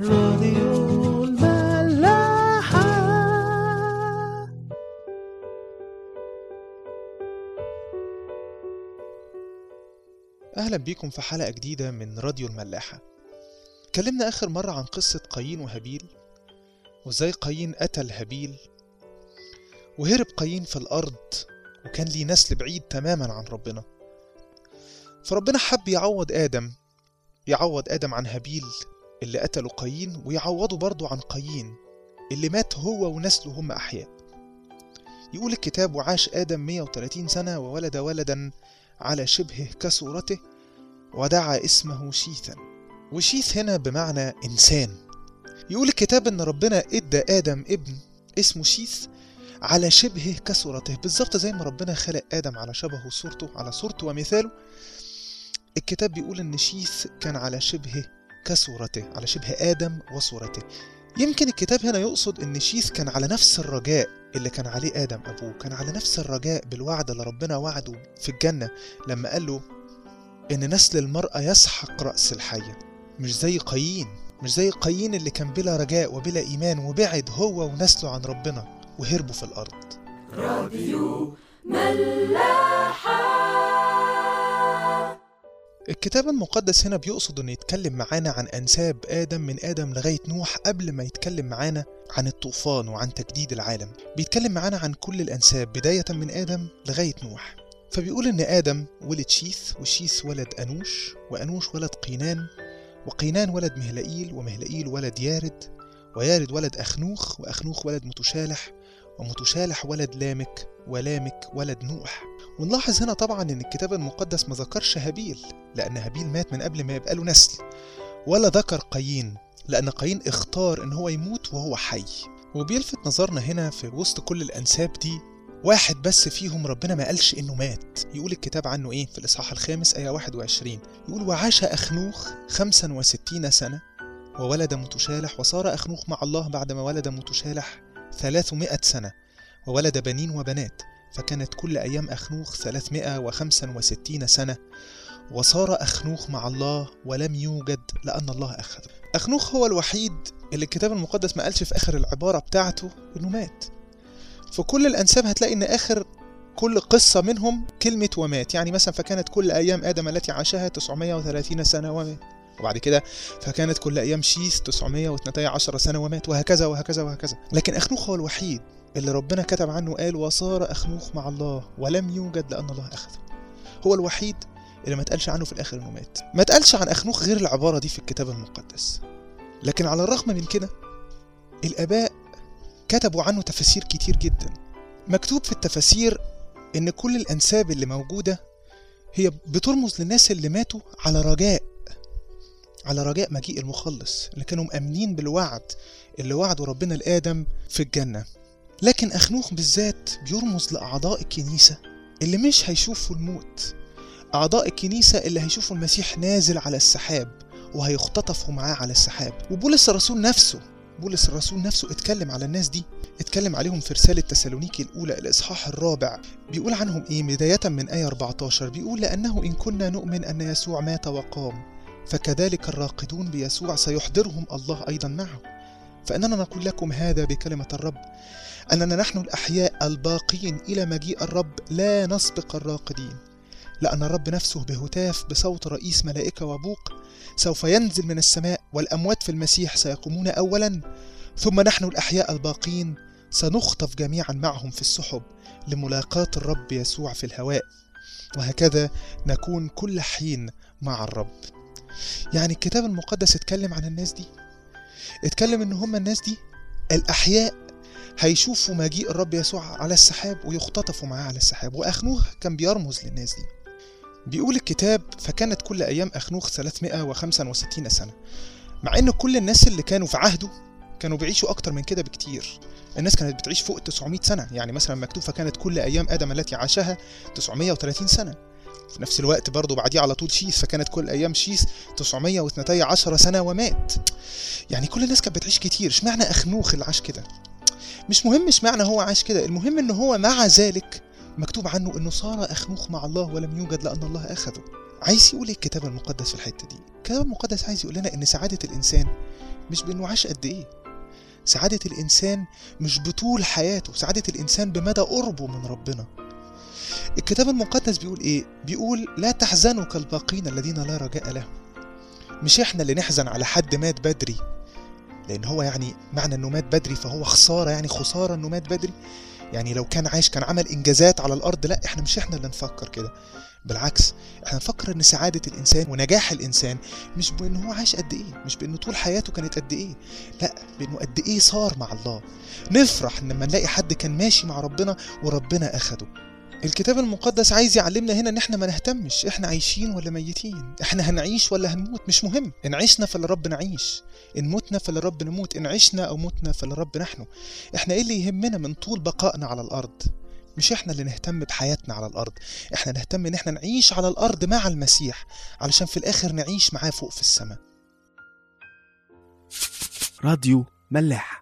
راديو الملاحة. أهلا بيكم في حلقة جديدة من راديو الملاحة. اتكلمنا آخر مرة عن قصة قايين وهابيل وإزاي قايين قتل هابيل وهرب قايين في الأرض وكان ليه نسل بعيد تماما عن ربنا. فربنا حب يعوض آدم يعوض آدم عن هابيل اللي قتله قايين ويعوضه برضه عن قايين. اللي مات هو ونسله هم أحياء. يقول الكتاب وعاش آدم 130 سنة وولد ولدا على شبهه كصورته ودعا اسمه شيثا. وشيث هنا بمعنى إنسان. يقول الكتاب إن ربنا إدى آدم ابن اسمه شيث على شبهه كصورته. بالظبط زي ما ربنا خلق آدم على شبهه وصورته على صورته ومثاله. الكتاب بيقول إن شيث كان على شبهه كصورته على شبه آدم وصورته. يمكن الكتاب هنا يقصد إن شيث كان على نفس الرجاء اللي كان عليه آدم أبوه كان على نفس الرجاء بالوعد اللي ربنا وعده في الجنة لما قال له إن نسل المرأة يسحق رأس الحية. مش زي قايين مش زي قايين اللي كان بلا رجاء وبلا إيمان وبعد هو ونسله عن ربنا وهربوا في الأرض. راديو ملاحة. الكتاب المقدس هنا بيقصد إنه يتكلم معانا عن أنساب آدم من آدم لغاية نوح قبل ما يتكلم معانا عن الطوفان وعن تجديد العالم. بيتكلم معانا عن كل الأنساب بداية من آدم لغاية نوح. فبيقول إن آدم ولد شيث وشيث ولد أنوش وأنوش ولد قينان وقينان ولد مهلئيل ومهلئيل ولد يارد ويارد ولد أخنوخ وأخنوخ ولد متشالح ومتشالح ولد لامك ولامك ولد نوح. ونلاحظ هنا طبعا إن الكتاب المقدس ما ذكرش هابيل لأن هابيل مات من قبل ما يبقى له نسل. ولا ذكر قايين لأن قايين اختار إن هو يموت وهو حي. وبيلفت نظرنا هنا في وسط كل الأنساب دي واحد بس فيهم ربنا ما قالش إنه مات. يقول الكتاب عنه إيه؟ في الإصحاح الخامس آية 21 يقول وعاش أخنوخ 65 سنة وولد متشالح وصار أخنوخ مع الله بعدما ولد متشالح 300 سنة وولد بنين وبنات فكانت كل أيام أخنوخ 365 سنة وصار أخنوخ مع الله ولم يوجد لأن الله أخذه. أخنوخ هو الوحيد اللي الكتاب المقدس ما قالش في آخر العبارة بتاعته إنه مات. في كل الأنساب هتلاقي إن آخر كل قصة منهم كلمة ومات. يعني مثلا فكانت كل أيام آدم التي عاشها 930 سنة ومات. وبعد كده فكانت كل أيام شيث 912 سنة ومات وهكذا وهكذا وهكذا. لكن أخنوخ هو الوحيد اللي ربنا كتب عنه قال وصار أخنوخ مع الله ولم يوجد لأن الله أخذه. هو الوحيد اللي ما اتقالش عنه في الآخر إنه مات. ما اتقالش عن أخنوخ غير العبارة دي في الكتاب المقدس. لكن على الرغم من كده الآباء كتبوا عنه تفاسير كتير جدا. مكتوب في التفاسير إن كل الأنساب اللي موجودة هي بترمز للناس اللي ماتوا على رجاء. على رجاء مجيء المخلص اللي كانوا مأمنين بالوعد اللي وعده ربنا لآدم في الجنة. لكن أخنوخ بالذات بيرمز لأعضاء الكنيسة اللي مش هيشوفوا الموت. أعضاء الكنيسة اللي هيشوفوا المسيح نازل على السحاب وهيختطفوا معاه على السحاب. وبولس الرسول نفسه بولس الرسول نفسه اتكلم على الناس دي اتكلم عليهم في رسالة تسالونيكي الأولى الإصحاح الرابع. بيقول عنهم إيه؟ بداية من آية 14 بيقول لأنه إن كنا نؤمن أن يسوع مات وقام. فكذلك الراقدون بيسوع سيحضرهم الله أيضا معه. فإننا نقول لكم هذا بكلمة الرب أننا نحن الأحياء الباقين إلى مجيء الرب لا نسبق الراقدين. لأن الرب نفسه بهتاف بصوت رئيس ملائكة وبوق سوف ينزل من السماء والأموات في المسيح سيقومون أولا ثم نحن الأحياء الباقين سنخطف جميعا معهم في السحب لملاقاة الرب يسوع في الهواء. وهكذا نكون كل حين مع الرب. يعني الكتاب المقدس اتكلم عن الناس دي اتكلم إن هم الناس دي الأحياء هيشوفوا مجيء الرب يسوع على السحاب ويختطفوا معاه على السحاب وأخنوخ كان بيرمز للناس دي. بيقول الكتاب فكانت كل أيام أخنوخ 365 سنة مع إن كل الناس اللي كانوا في عهده كانوا بيعيشوا أكتر من كده بكتير. الناس كانت بتعيش فوق 900 سنة يعني مثلا مكتوب فكانت كل أيام آدم التي عاشها 930 سنة. في نفس الوقت برضه بعديه على طول شيث فكانت كل أيام شيث 912 سنة ومات. يعني كل الناس كانت بتعيش كتير اشمعنى أخنوخ اللي عاش كده؟ مش مهم اشمعنى هو عاش كده المهم ان هو مع ذلك مكتوب عنه إنه صار أخنوخ مع الله ولم يوجد لأن الله أخذه. عايز يقول إيه الكتاب المقدس في الحتة دي؟ الكتاب المقدس عايز يقول لنا إن سعادة الإنسان مش بانه عاش قد إيه. سعادة الإنسان مش بطول حياته سعادة الإنسان بمدى قربه من ربنا. الكتاب المقدس بيقول إيه؟ بيقول لا تحزنوا كالباقين الذين لا رجاء لهم. مش إحنا اللي نحزن على حد مات بدري لأن هو يعني معنى إنه مات بدري فهو خسارة يعني خسارة إنه مات بدري. يعني لو كان عايش كان عمل إنجازات على الأرض لا إحنا مش إحنا اللي نفكر كده. بالعكس إحنا نفكر إن سعادة الإنسان ونجاح الإنسان مش بإنه هو عاش قد إيه مش بإنه طول حياته كانت قد إيه لا بإنه قد إيه صار مع الله. نفرح لما نلاقي حد كان ماشي مع ربنا وربنا أخده. الكتاب المقدس عايز يعلمنا هنا إن إحنا ما نهتمش إحنا عايشين ولا ميتين؟ إحنا هنعيش ولا هنموت؟ مش مهم. إن عشنا فلرب نعيش. إن متنا فلرب نموت. إن عشنا أو متنا فلرب نحن. إحنا إيه اللي يهمنا من طول بقائنا على الأرض؟ مش إحنا اللي نهتم بحياتنا على الأرض. إحنا نهتم إن إحنا نعيش على الأرض مع المسيح علشان في الآخر نعيش معاه فوق في السماء. راديو ملاح.